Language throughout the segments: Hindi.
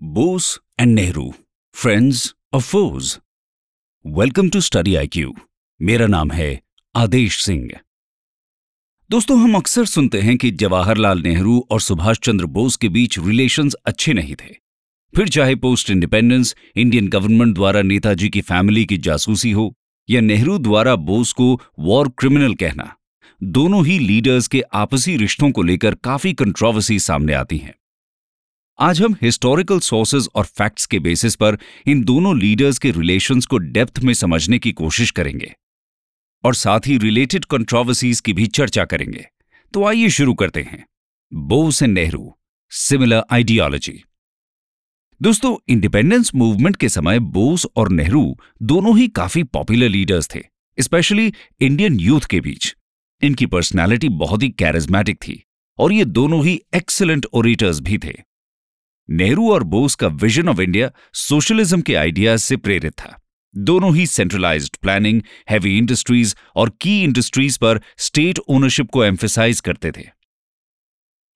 बोस एंड नेहरू फ्रेंड्स और foes welcome to study IQ मेरा नाम है आदेश सिंह। दोस्तों, हम अक्सर सुनते हैं कि जवाहरलाल नेहरू और सुभाष चंद्र बोस के बीच रिलेशंस अच्छे नहीं थे। फिर चाहे पोस्ट इंडिपेंडेंस इंडियन गवर्नमेंट द्वारा नेताजी की फैमिली की जासूसी हो, या नेहरू द्वारा बोस को वॉर क्रिमिनल कहना, दोनों ही लीडर्स के आपसी रिश्तों को लेकर काफ़ी कंट्रोवर्सी सामने आती हैं। आज हम हिस्टोरिकल सोर्सेज और फैक्ट्स के बेसिस पर इन दोनों लीडर्स के रिलेशंस को डेप्थ में समझने की कोशिश करेंगे। और साथ ही रिलेटेड कंट्रोवर्सीज की भी चर्चा करेंगे। तो आइए शुरू करते हैं। Bose and Nehru similar ideology दोस्तों इंडिपेंडेंस मूवमेंट के समय बोस और नेहरू दोनों ही काफ़ी पॉपुलर लीडर्स थे स्पेशली इंडियन यूथ के बीच। इनकी पर्सनालिटी बहुत ही कैरिज्मेटिक थी, और ये दोनों ही एक्सलेंट ओरेटर्स भी थे। नेहरू और बोस का विजन ऑफ़ इंडिया सोशलिज्म के आइडियाज़ से प्रेरित था। दोनों ही सेंट्रलाइज्ड प्लानिंग हैवी इंडस्ट्रीज़ और की इंडस्ट्रीज़ पर स्टेट ओनरशिप को एम्फेसाइज करते थे।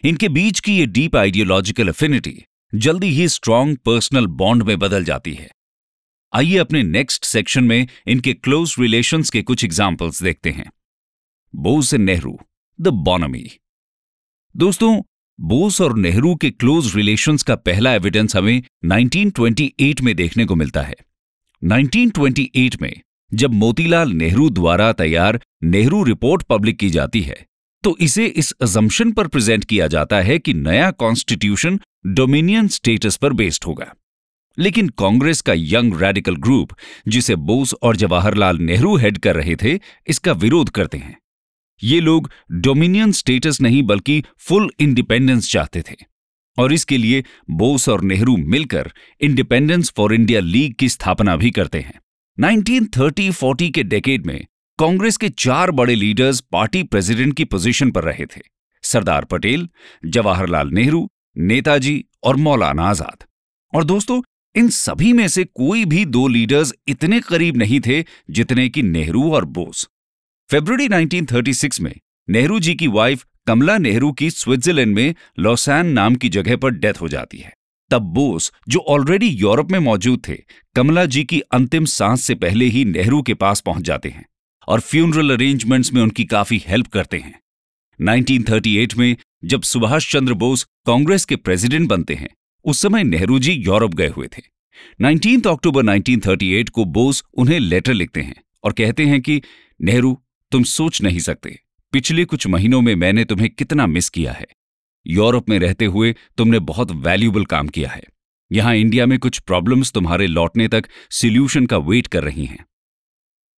इनके बीच की ये डीप आइडियोलॉजिकल अफिनिटी जल्दी ही स्ट्रांग पर्सनल बॉन्ड में बदल जाती है। आइए अपने नेक्स्ट सेक्शन में इनके क्लोज रिलेशंस के कुछ एग्जाम्पल्स देखते हैं। Bose and Nehru the bonhomie दोस्तों बोस और नेहरू के क्लोज रिलेशंस का पहला एविडेंस हमें 1928 में देखने को मिलता है। 1928 में, जब मोतीलाल नेहरू द्वारा तैयार नेहरू रिपोर्ट पब्लिक की जाती है तो इसे इस अजम्पशन पर प्रेजेंट किया जाता है कि नया कॉन्स्टिट्यूशन डोमिनियन स्टेटस पर बेस्ड होगा। लेकिन कांग्रेस का यंग रेडिकल ग्रुप जिसे बोस और जवाहरलाल नेहरू हेड कर रहे थे, इसका विरोध करते हैं। ये लोग डोमिनियन स्टेटस नहीं, बल्कि फुल इंडिपेंडेंस चाहते थे। और इसके लिए बोस और नेहरू मिलकर इंडिपेंडेंस फॉर इंडिया लीग की स्थापना भी करते हैं। 1930-40 के डेकेड में कांग्रेस के चार बड़े लीडर्स पार्टी प्रेसिडेंट की पोजीशन पर रहे थे, सरदार पटेल, जवाहरलाल नेहरू, नेताजी और मौलाना आज़ाद। और दोस्तों, इन सभी में से कोई भी दो लीडर्स इतने करीब नहीं थे जितने कि नेहरू और बोस। फेब्रुवरी 1936 में, नेहरू जी की वाइफ कमला नेहरू की स्विट्जरलैंड में लॉसैन नाम की जगह पर डेथ हो जाती है। तब बोस, जो ऑलरेडी यूरोप में मौजूद थे, कमला जी की अंतिम सांस से पहले ही नेहरू के पास पहुँच जाते हैं और फ्यूनरल अरेंजमेंट्स में उनकी काफ़ी हेल्प करते हैं। 1938 में, जब सुभाष चंद्र बोस कांग्रेस के प्रेसिडेंट बनते हैं, उस समय नेहरू जी यूरोप गए हुए थे। 19 अक्टूबर 1938 को बोस उन्हें लेटर लिखते हैं और कहते हैं कि, नेहरू तुम सोच नहीं सकते। पिछले कुछ महीनों में मैंने तुम्हें कितना मिस किया है। यूरोप में रहते हुए तुमने बहुत वैल्यूबल काम किया है। यहाँ इंडिया में कुछ प्रॉब्लम्स तुम्हारे लौटने तक सोल्यूशन का वेट कर रही हैं।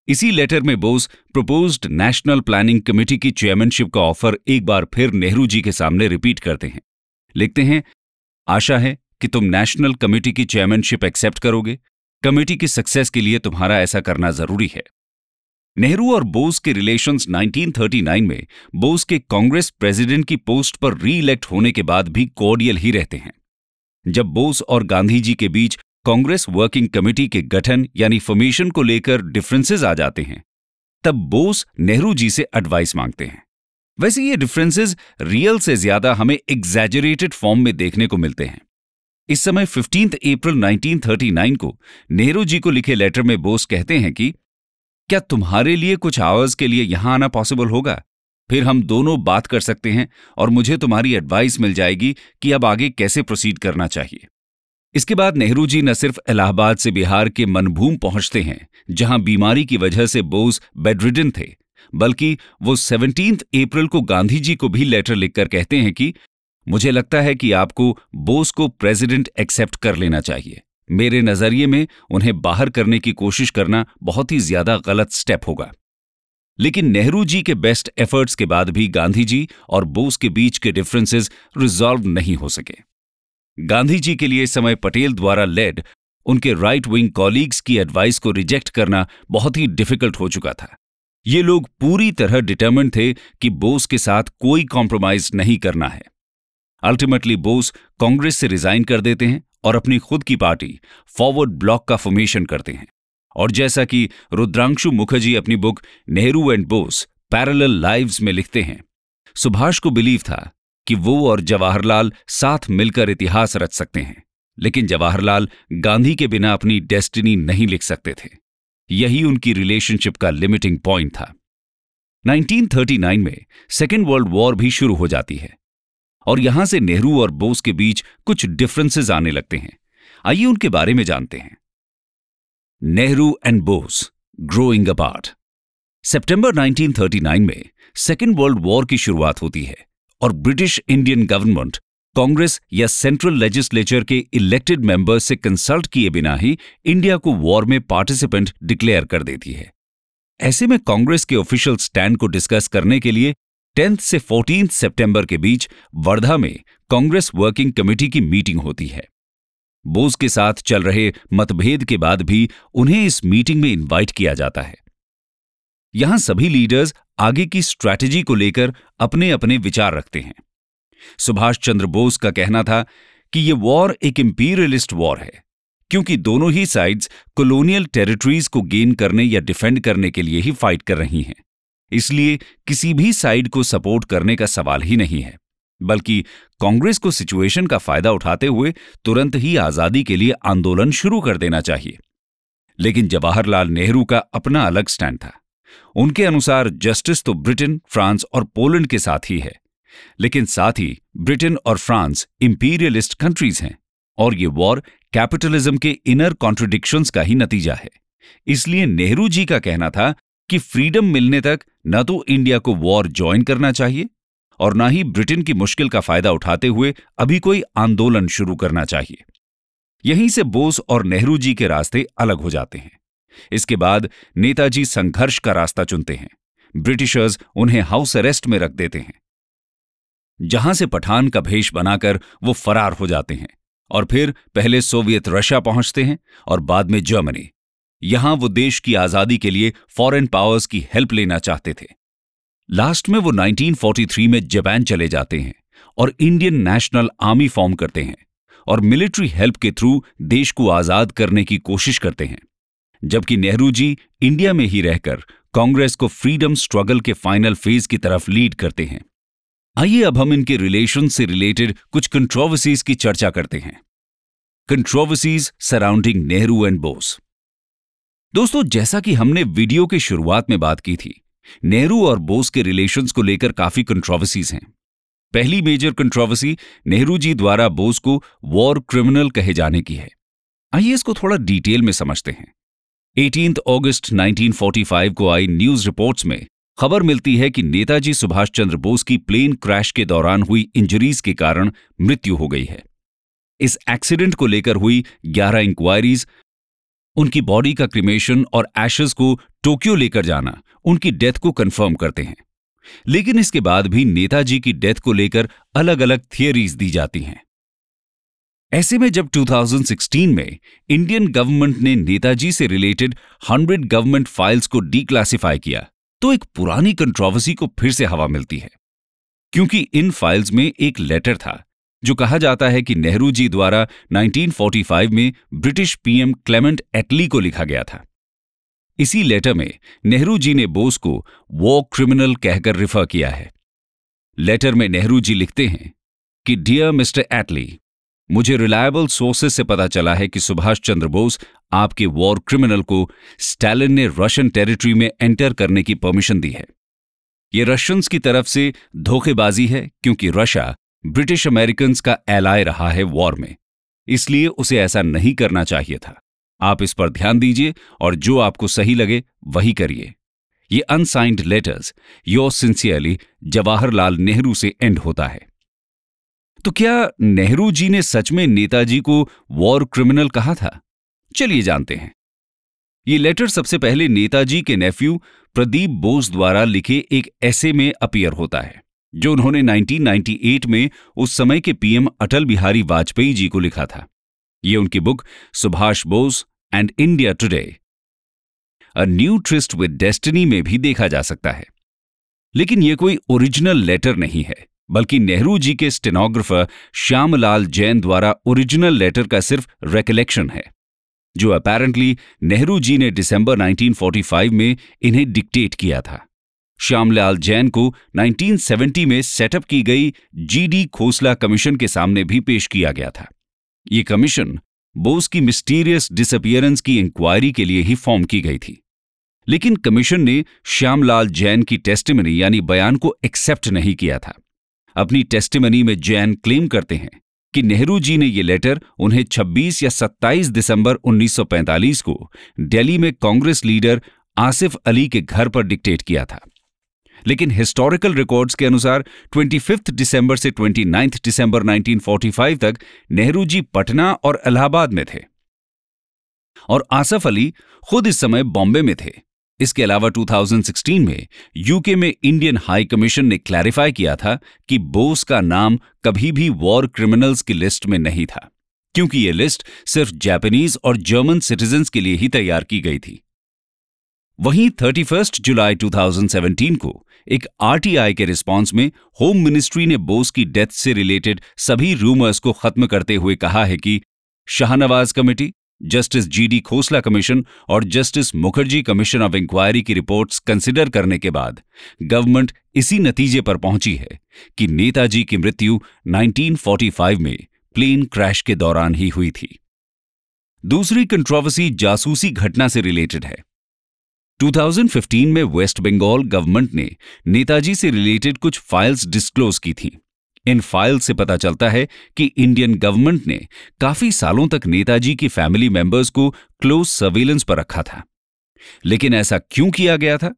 इसी लेटर में Bose proposed national planning committee की चेयरमैनशिप का ऑफ़र एक बार फिर नेहरू जी के सामने रिपीट करते हैं। लिखते हैं, आशा है कि तुम नेशनल कमेटी की चेयरमैनशिप एक्सेप्ट करोगे। कमेटी की सक्सेस के लिए तुम्हारा ऐसा करना ज़रूरी है। नेहरू और बोस के रिलेशंस 1939 में, बोस के कांग्रेस प्रेसिडेंट की पोस्ट पर री इलेक्ट होने के बाद भी कॉर्डियल ही रहते हैं। जब बोस और गांधी जी के बीच कांग्रेस वर्किंग कमेटी के गठन यानी फॉर्मेशन को लेकर डिफरेंसेस आ जाते हैं, तब बोस नेहरू जी से एडवाइस मांगते हैं। वैसे ये डिफरेंसेस रियल से ज़्यादा हमें एग्जैजरेटेड फॉर्म में देखने को मिलते हैं। इस समय फिफ्टींथ अप्रैल 1939 को नेहरू जी को लिखे लेटर में बोस कहते हैं कि क्या तुम्हारे लिए कुछ आवर्स के लिए यहाँ आना पॉसिबल होगा? फिर हम दोनों बात कर सकते हैं और मुझे तुम्हारी एडवाइस मिल जाएगी कि अब आगे कैसे प्रोसीड करना चाहिए। इसके बाद नेहरू जी न सिर्फ़ इलाहाबाद से बिहार के मनभूम पहुँचते हैं, जहाँ बीमारी की वजह से बोस बेडरिडन थे, बल्कि वो सेवनटीन अप्रैल को गांधी जी को भी लेटर लिखकर कहते हैं कि, मुझे लगता है कि आपको बोस को प्रेसिडेंट एक्सेप्ट कर लेना चाहिए। मेरे नज़रिए में उन्हें बाहर करने की कोशिश करना बहुत ही ज़्यादा गलत स्टेप होगा। लेकिन नेहरू जी के बेस्ट एफर्ट्स के बाद भी गांधी जी और बोस के बीच के डिफरेंसेस रिजॉल्व नहीं हो सके। गांधी जी के लिए समय पटेल द्वारा लेड उनके राइट विंग कॉलीग्स की एडवाइस को रिजेक्ट करना बहुत ही डिफ़िकल्ट हो चुका था। ये लोग पूरी तरह डिटर्मेंट थे कि बोस के साथ कोई कॉम्प्रोमाइज नहीं करना है। अल्टीमेटली बोस कांग्रेस से रिजाइन कर देते हैं और अपनी खुद की पार्टी फॉरवर्ड ब्लॉक का फॉर्मेशन करते हैं। और जैसा कि रुद्रांशु मुखर्जी अपनी book Nehru and Bose parallel lives में लिखते हैं, सुभाष को बिलीव था कि वो और जवाहरलाल साथ मिलकर इतिहास रच सकते हैं, लेकिन जवाहरलाल गांधी के बिना अपनी डेस्टिनी नहीं लिख सकते थे। यही उनकी रिलेशनशिप का लिमिटिंग पॉइंट था। 1939 में सेकेंड वर्ल्ड वॉर भी शुरू हो जाती है। और यहाँ से नेहरू और बोस के बीच कुछ डिफरेंसेस आने लगते हैं। आइए उनके बारे में जानते हैं। Nehru and Bose growing apart सितंबर 1939 में सेकेंड वर्ल्ड वॉर की शुरुआत होती है और ब्रिटिश इंडियन गवर्नमेंट कांग्रेस या सेंट्रल लेजिस्लेचर के इलेक्टेड मेंबर्स से कंसल्ट किए बिना ही इंडिया को वॉर में पार्टिसिपेंट डिक्लेयर कर देती है। ऐसे में कांग्रेस के ऑफिशियल स्टैंड को डिस्कस करने के लिए टेंथ से फोर्टीन सितंबर के बीच वर्धा में कांग्रेस वर्किंग कमेटी की मीटिंग होती है। बोस के साथ चल रहे मतभेद के बाद भी उन्हें इस मीटिंग में इनवाइट किया जाता है। यहाँ सभी लीडर्स आगे की स्ट्रैटेजी को लेकर अपने अपने विचार रखते हैं। सुभाष चंद्र बोस का कहना था कि यह वॉर एक इंपीरियलिस्ट वॉर है, क्योंकि दोनों ही साइड्स कॉलोनियल टेरिटरीज को गेन करने या डिफेंड करने के लिए ही फाइट कर रही हैं। इसलिए किसी भी साइड को सपोर्ट करने का सवाल ही नहीं है, बल्कि कांग्रेस को सिचुएशन का फ़ायदा उठाते हुए तुरंत ही आज़ादी के लिए आंदोलन शुरू कर देना चाहिए। लेकिन जवाहरलाल नेहरू का अपना अलग स्टैंड था। उनके अनुसार जस्टिस तो ब्रिटेन, फ्रांस और पोलैंड के साथ ही है, लेकिन साथ ही ब्रिटेन और फ्रांस इंपीरियलिस्ट कंट्रीज़ हैं और ये वॉर कैपिटलिज्म के इनर कॉन्ट्रोडिक्शंस का ही नतीजा है। इसलिए नेहरू जी का कहना था कि फ्रीडम मिलने तक न तो इंडिया को वॉर ज्वाइन करना चाहिए और न ही ब्रिटेन की मुश्किल का फ़ायदा उठाते हुए अभी कोई आंदोलन शुरू करना चाहिए। यहीं से बोस और नेहरू जी के रास्ते अलग हो जाते हैं। इसके बाद नेताजी संघर्ष का रास्ता चुनते हैं। ब्रिटिशर्स उन्हें हाउस अरेस्ट में रख देते हैं। जहाँ से पठान का भेष बनाकर वो फरार हो जाते हैं और फिर पहले सोवियत रशिया पहुँचते हैं और बाद में जर्मनी। यहाँ वो देश की आज़ादी के लिए फॉरेन पावर्स की हेल्प लेना चाहते थे। लास्ट में वो 1943 में जापान चले जाते हैं और इंडियन नेशनल आर्मी फॉर्म करते हैं और मिलिट्री हेल्प के थ्रू देश को आज़ाद करने की कोशिश करते हैं। जबकि नेहरू जी इंडिया में ही रहकर कांग्रेस को फ्रीडम स्ट्रगल के फाइनल फ़ेज़ की तरफ़ लीड करते हैं। आइए अब हम इनके रिलेशन से रिलेटेड कुछ कंट्रोवर्सीज की चर्चा करते हैं। Controversies surrounding Nehru and Bose दोस्तों, जैसा कि हमने वीडियो की शुरुआत में बात की थी, नेहरू और बोस के रिलेशंस को लेकर काफ़ी कंट्रोवर्सीज हैं। पहली मेजर कंट्रोवर्सी नेहरू जी द्वारा बोस को वॉर क्रिमिनल कहे जाने की है। आइए इसको थोड़ा डिटेल में समझते हैं। 18 अगस्त 1945 को आई न्यूज़ रिपोर्ट्स में खबर मिलती है कि नेताजी सुभाष चंद्र बोस की प्लेन क्रैश के दौरान हुई इंजरीज के कारण मृत्यु हो गई है। इस एक्सीडेंट को लेकर हुई 11 इंक्वायरीज उनकी बॉडी का क्रिमेशन और एशेस को टोक्यो लेकर जाना, उनकी डेथ को कंफर्म करते हैं। लेकिन इसके बाद भी नेताजी की डेथ को लेकर अलग अलग थियरीज दी जाती हैं। ऐसे में जब 2016 में इंडियन गवर्नमेंट ने नेताजी से रिलेटेड 100 गवर्नमेंट फाइल्स को डीक्लासिफाई किया तो एक पुरानी कंट्रोवर्सी को फिर से हवा मिलती है। क्योंकि इन फाइल्स में एक लेटर था जो कहा जाता है कि नेहरू जी द्वारा 1945 में ब्रिटिश पीएम क्लेमेंट एटली को लिखा गया था। इसी लेटर में नेहरू जी ने बोस को वॉर क्रिमिनल कहकर रिफर किया है। लेटर में नेहरू जी लिखते हैं कि डियर मिस्टर एटली मुझे रिलायबल सोर्सेस से पता चला है कि सुभाष चंद्र बोस आपके वॉर क्रिमिनल को स्टैलिन ने रशियन टेरिटरी में एंटर करने की परमिशन दी है। यह रशियंस की तरफ़ से धोखेबाजी है क्योंकि रशिया ब्रिटिश अमेरिकन का एलाय रहा है वॉर में। इसलिए उसे ऐसा नहीं करना चाहिए था। आप इस पर ध्यान दीजिए और जो आपको सही लगे, वही करिए। ये unsigned letters yours sincerely Jawaharlal Nehru से एंड होता है। तो क्या नेहरू जी ने सच में नेताजी को वॉर क्रिमिनल कहा था? चलिए जानते हैं। ये लेटर सबसे पहले नेताजी के नेफ्यू प्रदीप बोस द्वारा लिखे एक ऐसे में अपियर होता है। जो उन्होंने 1998 में उस समय के पीएम अटल बिहारी वाजपेयी जी को लिखा था। ये उनकी book Subhash Bose and India today. A new tryst with destiny में भी देखा जा सकता है। लेकिन यह कोई ओरिजिनल लेटर नहीं है, बल्कि नेहरू जी के स्टेनोग्राफर श्यामलाल जैन द्वारा ओरिजिनल लेटर का सिर्फ़ रेकलेक्शन है, जो अपेरेंटली नेहरू जी ने दिसंबर 1945 में इन्हें डिक्टेट किया था। श्यामलाल जैन को 1970 में सेटअप की गई जीडी खोसला कमीशन के सामने भी पेश किया गया था। ये कमीशन बोस की मिस्टीरियस डिसअपियरेंस की इंक्वायरी के लिए ही फॉर्म की गई थी। लेकिन कमीशन ने श्यामलाल जैन की टेस्टिमनी यानी बयान को एक्सेप्ट नहीं किया था। अपनी टेस्टिमनी में जैन क्लेम करते हैं कि नेहरू जी ने यह लेटर उन्हें 26 या 27 दिसंबर 1945 को दिल्ली में कांग्रेस लीडर आसिफ अली के घर पर डिक्टेट किया था। लेकिन हिस्टोरिकल रिकॉर्ड्स के अनुसार 25 दिसंबर से 29 दिसंबर 1945 तक नेहरू जी पटना और इलाहाबाद में थे। और आसफ अली खुद इस समय बॉम्बे में थे। इसके अलावा 2016 में यूके में इंडियन हाई कमीशन ने क्लैरिफाई किया था कि बोस का नाम कभी भी वॉर क्रिमिनल्स की लिस्ट में नहीं था, क्योंकि यह लिस्ट सिर्फ़ जापानीज और जर्मन सिटीजन्स के लिए ही तैयार की गई थी। वहीं 31 जुलाई 2017 को एक आरटीआई के रिस्पांस में होम मिनिस्ट्री ने बोस की डेथ से रिलेटेड सभी रूमर्स को खत्म करते हुए कहा है कि Shahnawaz committee justice GD Khosla commission और justice Mukherjee commission of inquiry की रिपोर्ट्स कंसिडर करने के बाद गवर्नमेंट इसी नतीजे पर पहुँची है कि नेताजी की मृत्यु 1945 में प्लेन क्रैश के दौरान ही हुई थी। दूसरी कंट्रोवर्सी जासूसी घटना से रिलेटेड है। 2015 में वेस्ट बंगाल गवर्नमेंट ने नेताजी से रिलेटेड कुछ फाइल्स डिस्क्लोज की थी। इन फ़ाइल से पता चलता है कि इंडियन गवर्नमेंट ने काफ़ी सालों तक नेताजी की फैमिली मेंबर्स को क्लोज सर्वेलेंस पर रखा था। लेकिन ऐसा क्यों किया गया था?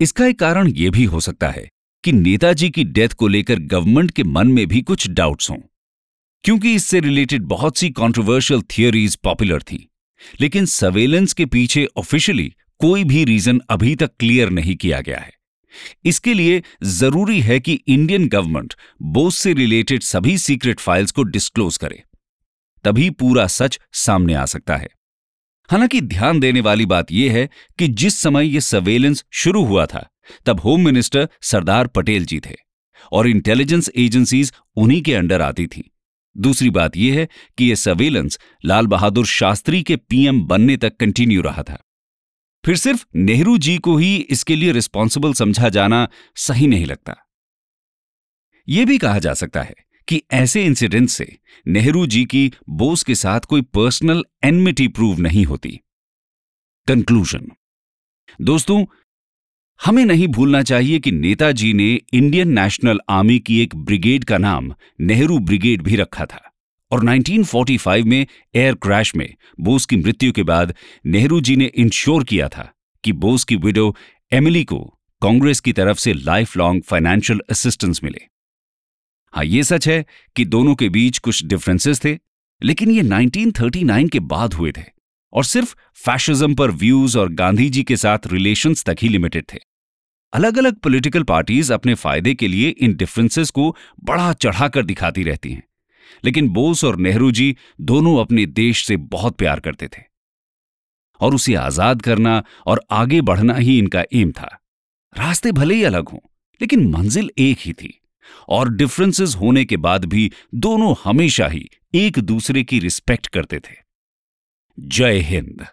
इसका एक कारण यह भी हो सकता है कि नेताजी की डेथ को लेकर गवर्नमेंट के मन में भी कुछ डाउट्स हों। क्योंकि इससे रिलेटेड बहुत सी कॉन्ट्रोवर्शियल थियोरीज पॉपुलर थी। लेकिन सर्वेलेंस के पीछे ऑफिशियली कोई भी रीजन अभी तक क्लियर नहीं किया गया है। इसके लिए ज़रूरी है कि इंडियन गवर्नमेंट बोस से रिलेटेड सभी सीक्रेट फाइल्स को डिस्क्लोज करे। तभी पूरा सच सामने आ सकता है। हालाँकि ध्यान देने वाली बात यह है कि जिस समय यह सर्वेलेंस शुरू हुआ था, तब होम मिनिस्टर सरदार पटेल जी थे और इंटेलिजेंस एजेंसीज उन्हीं के अंडर आती थी। दूसरी बात यह है कि यह सर्वेलेंस लाल बहादुर शास्त्री के पीएम बनने तक कंटिन्यू रहा था। फिर सिर्फ़ नेहरू जी को ही इसके लिए रिस्पॉन्सिबल समझा जाना सही नहीं लगता। यह भी कहा जा सकता है कि ऐसे इंसिडेंट से नेहरू जी की बोस के साथ कोई पर्सनल एनमिटी प्रूव नहीं होती। कंक्लूजन दोस्तों, हमें नहीं भूलना चाहिए कि नेताजी ने इंडियन नेशनल आर्मी की एक ब्रिगेड का नाम नेहरू ब्रिगेड भी रखा था। और 1945 में एयर क्रैश में बोस की मृत्यु के बाद नेहरू जी ने इंश्योर किया था कि बोस की विडो एमिली को कांग्रेस की तरफ़ से लाइफ लॉन्ग फाइनेंशियल असिस्टेंस मिले। हाँ ये सच है कि दोनों के बीच कुछ डिफरेंसेस थे, लेकिन ये 1939 के बाद हुए थे और सिर्फ़ फैशिज्म पर व्यूज़ और गांधी जी के साथ रिलेशंस तक ही लिमिटेड थे। अलग अलग पॉलिटिकल पार्टीज़ अपने फ़ायदे के लिए इन डिफरेंसेस को बड़ा चढ़ाकर दिखाती रहती हैं। लेकिन बोस और नेहरू जी दोनों अपने देश से बहुत प्यार करते थे। और उसे आज़ाद करना और आगे बढ़ना ही इनका एम था। रास्ते भले ही अलग हों, लेकिन मंजिल एक ही थी। और डिफरेंसेस होने के बाद भी दोनों हमेशा ही एक दूसरे की रिस्पेक्ट करते थे। जय हिंद।